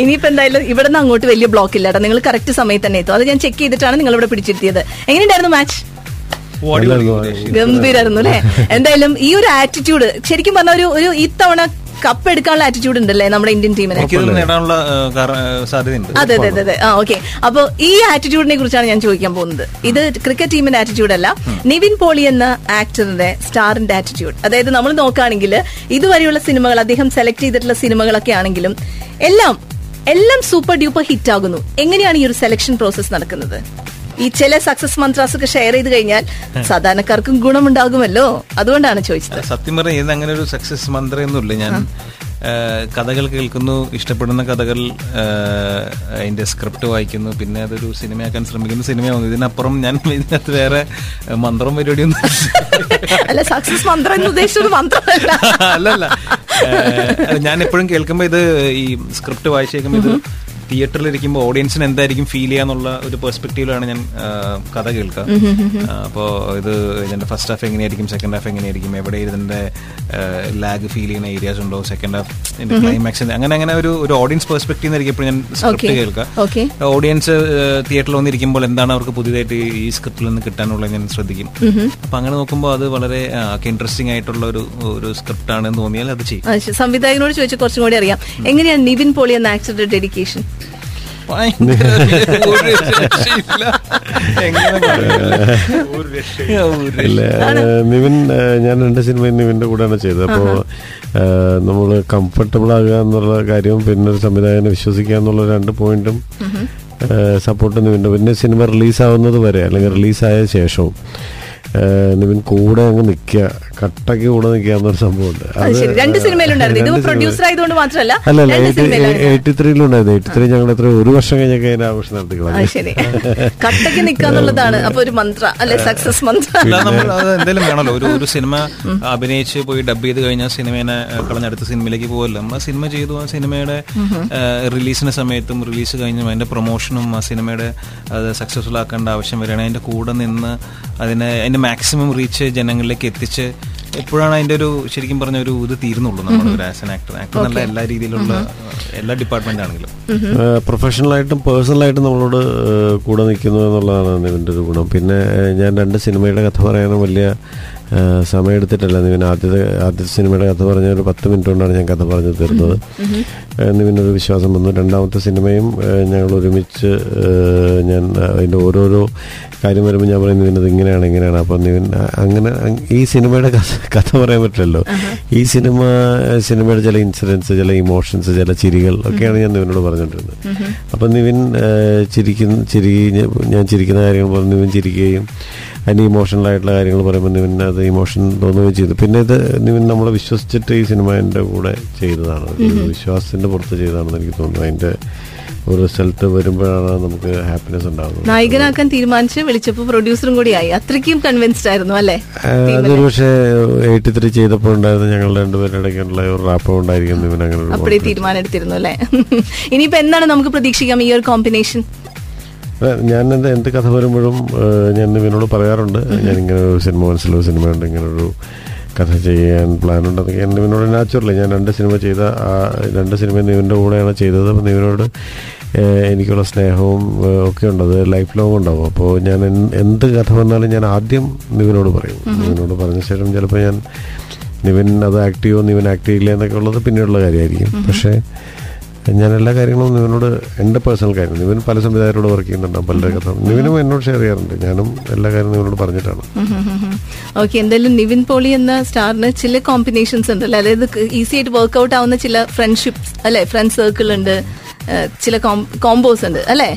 [SPEAKER 2] ഇനിയിപ്പോ എന്തായാലും ഇവിടെ നിന്ന് അങ്ങോട്ട് വലിയ ബ്ലോക്ക് ഇല്ല നിങ്ങൾ കറക്റ്റ് സമയത്ത് തന്നെ എത്തും. അത് ഞാൻ ചെക്ക് ചെയ്തിട്ടാണ് നിങ്ങൾ ഇവിടെ പിടിച്ചിരുത്തിയത്. എങ്ങനെയുണ്ടായിരുന്നു മാച്ച് ഗംഭീരായിരുന്നു അല്ലെ? എന്തായാലും ഈ ഒരു ആറ്റിറ്റ്യൂഡ് ശരിക്കും പറഞ്ഞ ഒരു ഒരു ഇത്തവണ കപ്പ് എടുക്കാനുള്ള ആറ്റിറ്റ്യൂഡ് ഉണ്ടല്ലേ നമ്മുടെ ഇന്ത്യൻ ടീമിന്
[SPEAKER 3] നേടാനുള്ള സാധ്യതയുണ്ട്.
[SPEAKER 2] അതെ അതെ അതെ അതെ. ആ ഓക്കെ അപ്പൊ ഈ ആറ്റിറ്റ്യൂഡിനെ കുറിച്ചാണ് ഞാൻ ചോദിക്കാൻ പോകുന്നത്. ഇത് ക്രിക്കറ്റ് ടീമിന്റെ ആറ്റിറ്റ്യൂഡ് അല്ല. നിവിൻ പോളി എന്ന ആക്ടറിന്റെ സ്റ്റാറിന്റെ ആറ്റിറ്റ്യൂഡ് അതായത് നമ്മൾ നോക്കുകയാണെങ്കിൽ ഇതുവരെയുള്ള സിനിമകൾ അദ്ദേഹം സെലക്ട് ചെയ്തിട്ടുള്ള സിനിമകളൊക്കെ ആണെങ്കിലും എല്ലാം എല്ലാം സൂപ്പർ ഡ്യൂപ്പർ ഹിറ്റ് ആകുന്നു. എങ്ങനെയാണ് ഈ ഒരു സെലക്ഷൻ പ്രോസസ് നടക്കുന്നത്? ഈ ചില സക്സസ് മന്ത്രാസ് ഒക്കെ ഷെയർ ചെയ്ത് കഴിഞ്ഞാൽ സാധാരണക്കാർക്കും ഗുണമുണ്ടാകുമല്ലോ. അതുകൊണ്ടാണ് ചോദിച്ചത്.
[SPEAKER 3] സത്യം പറഞ്ഞാൽ അങ്ങനെ ഒരു സക്സസ് മന്ത്രമൊന്നുമില്ല ഞാൻ കഥകൾ കേൾക്കുന്നു ഇഷ്ടപ്പെടുന്ന കഥകൾ അതിന്റെ സ്ക്രിപ്റ്റ് വായിക്കുന്നു പിന്നെ അതൊരു സിനിമയാക്കാൻ ശ്രമിക്കുന്നു സിനിമയാവുന്നു ഇതിനപ്പുറം ഞാൻ ഇതിനകത്ത് വേറെ മന്ത്രം പരിപാടിയൊന്നും
[SPEAKER 2] അല്ല സക്സസ് മന്ത്രം എന്ന് ഉദ്ദേശിച്ചത് മന്ത്രമല്ല.
[SPEAKER 3] അല്ലല്ല. ഞാൻ എപ്പോഴും കേൾക്കുമ്പോൾ ഇത് ഈ സ്ക്രിപ്റ്റ് വായിച്ചേക്കുമ്പോൾ ഇത് തിയേറ്ററിൽ ഇരിക്കുമ്പോൾ ഓഡിയൻസിന് എന്തായിരിക്കും ഫീൽ ചെയ്യാന്നുള്ള ഒരു പെർസ്പെക്റ്റീവിലാണ് ഞാൻ കഥ കേൾക്കുക. അപ്പോൾ ഇത് ഇതിന്റെ ഫസ്റ്റ് ഹാഫ് എങ്ങനെയായിരിക്കും സെക്കൻഡ് ഹാഫ് എങ്ങനെയായിരിക്കും എവിടെ ഇതിന്റെ ലാഗ് ഫീൽ ചെയ്യുന്ന ഏരിയാസ് ഉണ്ടോ സെക്കൻഡ് ഹാഫ് ഇതിന്റെ ക്ലൈമാക്സ് അങ്ങനെ അങ്ങനെ ഒരു ഒരു ഓഡിയൻസ് പെർസ്പെക്റ്റീവ് എപ്പോഴും ഞാൻ സ്ക്രിപ്റ്റ് കേൾക്കുക. ഓഡിയൻസ് തിയേറ്ററിൽ വന്നിരിക്കുമ്പോൾ എന്താണ് അവർക്ക് പുതിയതായിട്ട് ഈ സ്ക്രിപ്റ്റിൽ നിന്ന് കിട്ടാനുള്ള ഞാൻ ശ്രദ്ധിക്കും. അപ്പൊ അങ്ങനെ നോക്കുമ്പോൾ അത് വളരെ ഇൻട്രസ്റ്റിംഗ് ആയിട്ടുള്ള ഒരു ഒരു സ്ക്രിപ്റ്റ് ആണെന്ന് തോന്നിയാൽ അത് ചെയ്യും.
[SPEAKER 2] സംവിധായകനോട് ചോദിച്ചു കുറച്ചും കൂടി അറിയാം. എങ്ങനെയാണ് നിവിൻ പോളി എന്ന ആക്ടറുടെ ഡെഡിക്കേഷൻ
[SPEAKER 3] ഭയങ്കര ഒരു രക്ഷയില്ല.
[SPEAKER 4] നിവിൻ ഞാൻ രണ്ട് സിനിമയും നിവിന്റെ കൂടെയാണ് ചെയ്തത്. അപ്പോൾ നമ്മൾ കംഫർട്ടബിൾ ആകുക എന്നുള്ള കാര്യവും പിന്നെ ഒരു സംവിധായകനെ വിശ്വസിക്കുക എന്നുള്ള രണ്ട് പോയിന്റും സപ്പോർട്ട് നിവിന്റെ പിന്നെ സിനിമ റിലീസാവുന്നത് വരെ അല്ലെങ്കിൽ റിലീസായ ശേഷവും നിവിൻ കൂടെ അങ്ങ് നിൽക്കുക. കട്ടയ്ക്ക് കൂടെ നിൽക്കുക എന്നൊരു സംഭവമുണ്ട്.
[SPEAKER 2] അത് രണ്ട് സിനിമയിലുണ്ടായിരുന്നു. ഇത് പ്രൊഡ്യൂസർ ആയതുകൊണ്ട് മാത്രമല്ല
[SPEAKER 4] അല്ലല്ല
[SPEAKER 2] രണ്ട് സിനിമയിലാണ്
[SPEAKER 4] എയ്റ്റി ത്രീയിലുണ്ടായിരുന്നു എയ്റ്റി ത്രീ ഞങ്ങൾ എത്ര ഒരു വർഷം കഴിഞ്ഞൊക്കെ അതിന്റെ ആഘോഷം നടത്തി
[SPEAKER 2] അപ്പൊ ഒരു മന്ത്ര അല്ലെ സക്സസ് മന്ത്ര.
[SPEAKER 3] എന്തെങ്കിലും വേണമല്ലോ. ഒരു ഒരു സിനിമ അഭിനയിച്ച് പോയി ഡബ് ചെയ്ത് കഴിഞ്ഞാൽ സിനിമേനെ കളഞ്ഞടുത്ത അടുത്ത സിനിമയിലേക്ക് പോകല്ലോ നമ്മൾ ആ സിനിമ ചെയ്തു. ആ സിനിമയുടെ റിലീസിന് സമയത്തും റിലീസ് കഴിഞ്ഞും അതിന്റെ പ്രൊമോഷനും ആ സിനിമയുടെ അത് സക്സസ്ഫുൾ ആക്കേണ്ട ആവശ്യം വരികയാണ്. അതിന്റെ കൂടെ നിന്ന് അതിനെ അതിന്റെ മാക്സിമം റീച്ച് ജനങ്ങളിലേക്ക് എത്തിച്ച് എപ്പോഴാണ് അതിന്റെ ഒരു ശരിക്കും പറഞ്ഞ ഒരു ഇത് തീരുന്നുള്ളൂ നമ്മൾ ഒരു ആസ് എൻ ആക്ടർ ആക്ടർ നല്ല എല്ലാ രീതിയിലുള്ള എല്ലാ ഡിപ്പാർട്ട്മെന്റ് ആണെങ്കിലും.
[SPEAKER 4] പ്രൊഫഷണലായിട്ടും പേഴ്സണലായിട്ടും നമ്മളോട് കൂടെ നിൽക്കുന്നു എന്നുള്ളതാണ് ഇതിന്റെ ഒരു ഗുണം. പിന്നെ ഞാൻ രണ്ട് സിനിമയുടെ കഥ പറയാനും വലിയ ആ, സമയം നിവിൻ ആദ്യത്തെ ആദ്യത്തെ സിനിമയുടെ കഥ പറഞ്ഞ ഒരു പത്ത് മിനിറ്റ് കൊണ്ടാണ് ഞാൻ കഥ പറഞ്ഞു തീർന്നത്. ആ, നിവിനൊരു വിശ്വാസം വന്നു. രണ്ടാമത്തെ സിനിമയും ഞങ്ങൾ ഒരുമിച്ച് ഞാൻ അതിന്റെ ഓരോരോ കാര്യം വരുമ്പോൾ ഞാൻ പറയും നിവിൻ അത് ഇങ്ങനെയാണ് ഇങ്ങനെയാണ്. അപ്പം നിവിൻ അങ്ങനെ ഈ സിനിമയുടെ കഥ പറയാൻ പറ്റില്ലല്ലോ. ഈ സിനിമ സിനിമയുടെ ചില ഇൻസിഡൻസ് ചില ഇമോഷൻസ് ചില ചിരികൾ ഒക്കെയാണ് ഞാൻ നിവിനോട് പറഞ്ഞുകൊണ്ടിരുന്നത്. അപ്പം നിവിൻ ചിരിക്കുന്ന ചിരി ഞാൻ ചിരിക്കുന്ന കാര്യങ്ങൾ പറഞ്ഞ് നിവിൻ ചിരിക്കുകയും അതിന് ഇമോഷണൽ ആയിട്ടുള്ള കാര്യങ്ങൾ പറയുമ്പോൾ നിവിൻ അത് ഇമോഷൻ തോന്നുകയും ചെയ്തു. പിന്നെ ഇത് നിവിൻ നമ്മളെ വിശ്വസിച്ചിട്ട് ഈ സിനിമ എന്റെ കൂടെ ചെയ്തതാണ്. വിശ്വാസത്തിന്റെ പുറത്ത് ചെയ്തതാണെന്ന് എനിക്ക് തോന്നുന്നു. അതിന്റെ ഒരു റിസൾട്ട് വരുമ്പോഴാണ് നമുക്ക് ഹാപ്പിനെസ് ഉണ്ടാകുന്നത്.
[SPEAKER 2] നായകനാക്കാൻ തീരുമാനിച്ച് വിളിച്ചപ്പോൾ പ്രൊഡ്യൂസറും കൂടി ആയി. അത്രയ്ക്കും കൺവിൻസ്ഡ് ആയിരുന്നു അല്ലേ?
[SPEAKER 4] അതൊരു പക്ഷേ എയ്റ്റി ത്രീ ചെയ്തപ്പോൾ ഉണ്ടായിരുന്ന ഞങ്ങൾ രണ്ടുപേരുടെ ഇടയ്ക്കുള്ള ഒരു റാപ്പം ഉണ്ടായിരിക്കും നിവിൻ അങ്ങനെ
[SPEAKER 2] തീരുമാനം എടുത്തിരുന്നു അല്ലേ? ഇനിയിപ്പോ എന്താണ് നമുക്ക് പ്രതീക്ഷിക്കാം ഈ ഒരു കോമ്പിനേഷൻ
[SPEAKER 4] ഞാൻ എന്റെ എന്ത് കഥ വരുമ്പോഴും ഞാൻ ഇവനോട് പറയാറുണ്ട്. ഞാൻ ഇങ്ങനെ ഒരു സിനിമ മനസ്സിലൊരു സിനിമയുണ്ട് ഇങ്ങനെ ഒരു കഥ ചെയ്യാൻ പ്ലാൻ ഉണ്ടെന്നൊക്കെ എന്റെ ഇവനോട് നാച്ചുറലി ഞാൻ രണ്ട് സിനിമ ചെയ്ത ആ രണ്ട് സിനിമ നിവിന്റെ കൂടെയാണ് ചെയ്തത്. അപ്പം നിവിനോട് എനിക്കുള്ള സ്നേഹവും ഒക്കെ ഉണ്ട്. അത് ലൈഫ് ലോങ് ഉണ്ടാവും. അപ്പോൾ ഞാൻ എന്ത് കഥ വന്നാലും ഞാൻ ആദ്യം നിവിനോട് പറയും. നിവിനോട് പറഞ്ഞ ശേഷം ചിലപ്പോൾ ഞാൻ നിവിൻ അത് ആക്ട് ചെയ്യുമോ നിവിൻ ആക്ട് ചെയ്യില്ല എന്നൊക്കെ ഉള്ളത് പിന്നീടുള്ള കാര്യമായിരിക്കും. പക്ഷേ ഞാൻ എല്ലാ കാര്യങ്ങളും നിവിനോട് എന്റെ പേഴ്സണൽ കാര്യം നിവിൻ പല സംവിധായകരോട് വർക്ക് ചെയ്യുന്നുണ്ടാവും പലരുടെ കഥ നിവിനും എന്നോട് ഷെയർ ചെയ്യാറുണ്ട്. ഞാനും എല്ലാ കാര്യവും നിവിനോട് പറഞ്ഞിട്ടാണ്.
[SPEAKER 2] ഓക്കെ എന്തായാലും നിവിൻ പോളി എന്ന സ്റ്റാറിന് ചില കോമ്പിനേഷൻസ് ഉണ്ടല്ലോ. അതായത് ഈസി ആയിട്ട് വർക്ക്ഔട്ട് ആവുന്ന ചില ഫ്രണ്ട്ഷിപ്സ് അല്ലെ? ഫ്രണ്ട് സർക്കിൾ ഉണ്ട്. ചില കോംബോസ് ഉണ്ട് അല്ലെ?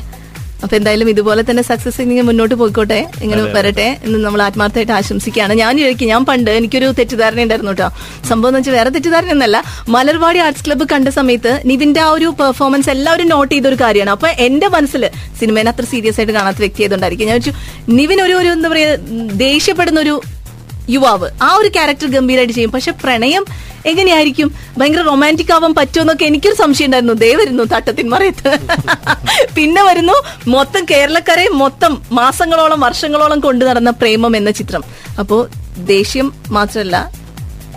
[SPEAKER 2] അപ്പൊ എന്തായാലും ഇതുപോലെ തന്നെ സക്സസ് ഇങ്ങനെ മുന്നോട്ട് പോയിക്കോട്ടെ. ഇങ്ങനെ വരട്ടെ എന്ന് നമ്മൾ ആത്മാർത്ഥമായിട്ട് ആശംസിക്കുകയാണ്. ഞാൻ ചോദിക്കും ഞാൻ പണ്ട് എനിക്കൊരു തെറ്റിദ്ധാരണ ഉണ്ടായിരുന്നു കേട്ടോ. സംഭവം എന്ന് വെച്ചാൽ വേറെ തെറ്റിദ്ധാരണ ഒന്നല്ല മലർവാടി ആർട്സ് ക്ലബ്ബ് കണ്ട സമയത്ത് നിവിന്റെ ആ ഒരു പെർഫോമൻസ് എല്ലാവരും നോട്ട് ചെയ്ത ഒരു കാര്യമാണ്. അപ്പൊ എന്റെ മനസ്സിൽ സിനിമേനെ അത്ര സീരിയസ് ആയിട്ട് കാണാത്ത വ്യക്തി ആയതുകൊണ്ടായിരിക്കും. ഞാൻ വെച്ചു നിവിൻ ഒരു ഒരു എന്താ പറയാ ദേഷ്യപ്പെടുന്ന ഒരു യുവാവ്. ആ ഒരു ക്യാരക്ടർ ഗംഭീരമായിട്ട് ചെയ്യും. പക്ഷെ പ്രണയം എങ്ങനെയായിരിക്കും? ഭയങ്കര റൊമാന്റിക് ആവാൻ പറ്റുമെന്നൊക്കെ എനിക്കൊരു സംശയം ഉണ്ടായിരുന്നു. ദേ വരുന്നു തട്ടത്തിൻ മറയത്ത്. പിന്നെ വരുന്നു മൊത്തം കേരളക്കരെ മൊത്തം മാസങ്ങളോളം വർഷങ്ങളോളം കൊണ്ടു നടന്ന പ്രേമം എന്ന ചിത്രം. അപ്പോ ദേഷ്യം മാത്രമല്ല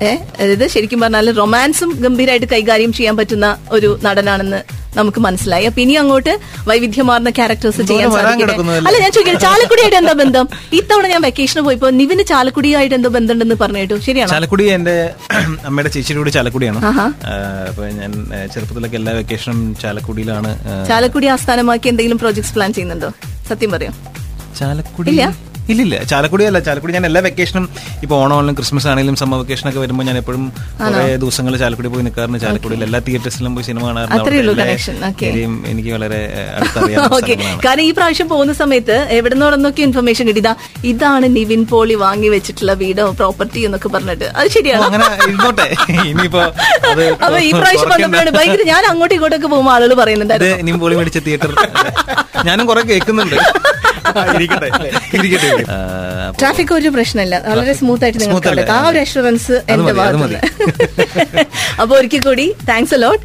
[SPEAKER 2] അതായത് ശരിക്കും പറഞ്ഞാൽ റൊമാൻസും ഗംഭീരമായിട്ട് കൈകാര്യം ചെയ്യാൻ പറ്റുന്ന ഒരു നടനാണെന്ന് നമുക്ക് മനസ്സിലായി. അപ്പൊ ഇനി അങ്ങോട്ട് വൈവിധ്യമാർന്ന ക്യാരക്ടേഴ്സ് ചെയ്യാൻ
[SPEAKER 3] സാധിക്കും
[SPEAKER 2] അല്ല ഞാൻ ചോദിക്കട്ടെ ചാലക്കുടിയായിട്ട് എന്താ ബന്ധം? ഇത്തവണ ഞാൻ വെക്കേഷന് പോയപ്പോ നിവിന് ചാലക്കുടിയായിട്ട് എന്തോ ബന്ധമുണ്ടെന്ന് പറഞ്ഞു കേട്ടു. ശരിയാണ്?
[SPEAKER 3] ചാലക്കുടി എന്റെ അമ്മയുടെ ചേച്ചിയുടെ കൂടി ചാലക്കുടിയാണ്. അപ്പൊ ഞാൻ ചെറുപ്പത്തിലൊക്കെ എല്ലാ വെക്കേഷനും ചാലക്കുടിയിലാണ്
[SPEAKER 2] ചാലക്കുടി ആസ്ഥാനമാക്കി എന്തെങ്കിലും പ്രോജക്ട്സ് പ്ലാൻ ചെയ്യുന്നുണ്ടോ? സത്യം പറയോ?
[SPEAKER 3] ചാലക്കുടി? ഇല്ലില്ല ചാലക്കുടി അല്ല. ചാലക്കുടി ഞാൻ എല്ലാ വെക്കേഷനും ഇപ്പൊ ഓണം ആണെങ്കിലും ക്രിസ്മസ് ആണെങ്കിലും സമ്മർ വെക്കേഷൻ ഒക്കെ വരുമ്പോൾ ഞാൻ എപ്പോഴും കുറെ ദിവസങ്ങൾ ചാലക്കുടി പോയി നിൽക്കാറുണ്ട് ചാലക്കുടിയിൽ എല്ലാ തിയേറ്റേഴ്സിലും പോയി സിനിമ കാണാറുണ്ട്. എനിക്ക് വളരെ
[SPEAKER 2] കാരണം ഈ പ്രാവശ്യം പോകുന്ന സമയത്ത് എവിടെ നിന്നൊക്കെ ഇൻഫർമേഷൻ കിട്ടിയതാ ഇതാണ് നിവിൻ പോളി വാങ്ങി വെച്ചിട്ടുള്ള വീടോ പ്രോപ്പർട്ടി എന്നൊക്കെ പറഞ്ഞിട്ട്. അത് ശരിയാണ്. അപ്പൊ ഈ പ്രാവശ്യം. വന്നപ്പോഴാണ് ഭയങ്കര ഞാൻ അങ്ങോട്ടും ഇങ്ങോട്ടൊക്കെ പോകുമ്പോൾ ആളുകൾ പറയുന്നുണ്ടായിരുന്നു.
[SPEAKER 3] നിവിൻ പോളി മേടിച്ച തിയേറ്റർ ഞാനും കുറെ കേൾക്കുന്നുണ്ട്.
[SPEAKER 5] ഇരിക്കട്ടെ.
[SPEAKER 3] ഇരിക്കട്ടെ
[SPEAKER 2] ട്രാഫിക് ഒരു പ്രശ്നമില്ല. വളരെ സ്മൂത്ത് ആയിട്ട് നിങ്ങൾക്ക്. ആ ഒരു അഷുറൻസ് എന്റെ
[SPEAKER 3] ഭാഗത്ത്
[SPEAKER 2] ഭാഗത്തുനിന്ന് അപ്പൊ ഒരിക്കൽ കൂടി താങ്ക്സ് അലോട്ട്.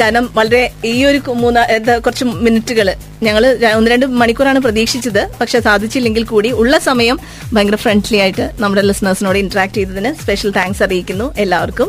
[SPEAKER 2] കാരണം വളരെ ഈ ഒരു മൂന്ന മൂന്ന് കുറച്ച് മിനിറ്റുകൾ ഞങ്ങൾ ഒന്ന് രണ്ട് മണിക്കൂറാണ് പ്രതീക്ഷിച്ചത്. പക്ഷെ സാധിച്ചില്ലെങ്കിൽ കൂടി ഉള്ള സമയം ഭയങ്കര ഫ്രണ്ട്ലി ആയിട്ട് നമ്മുടെ ലിസണേഴ്സിനോട് ഇന്ററാക്ട് ചെയ്തതിന് സ്പെഷ്യൽ താങ്ക്സ് അറിയിക്കുന്നു എല്ലാവർക്കും.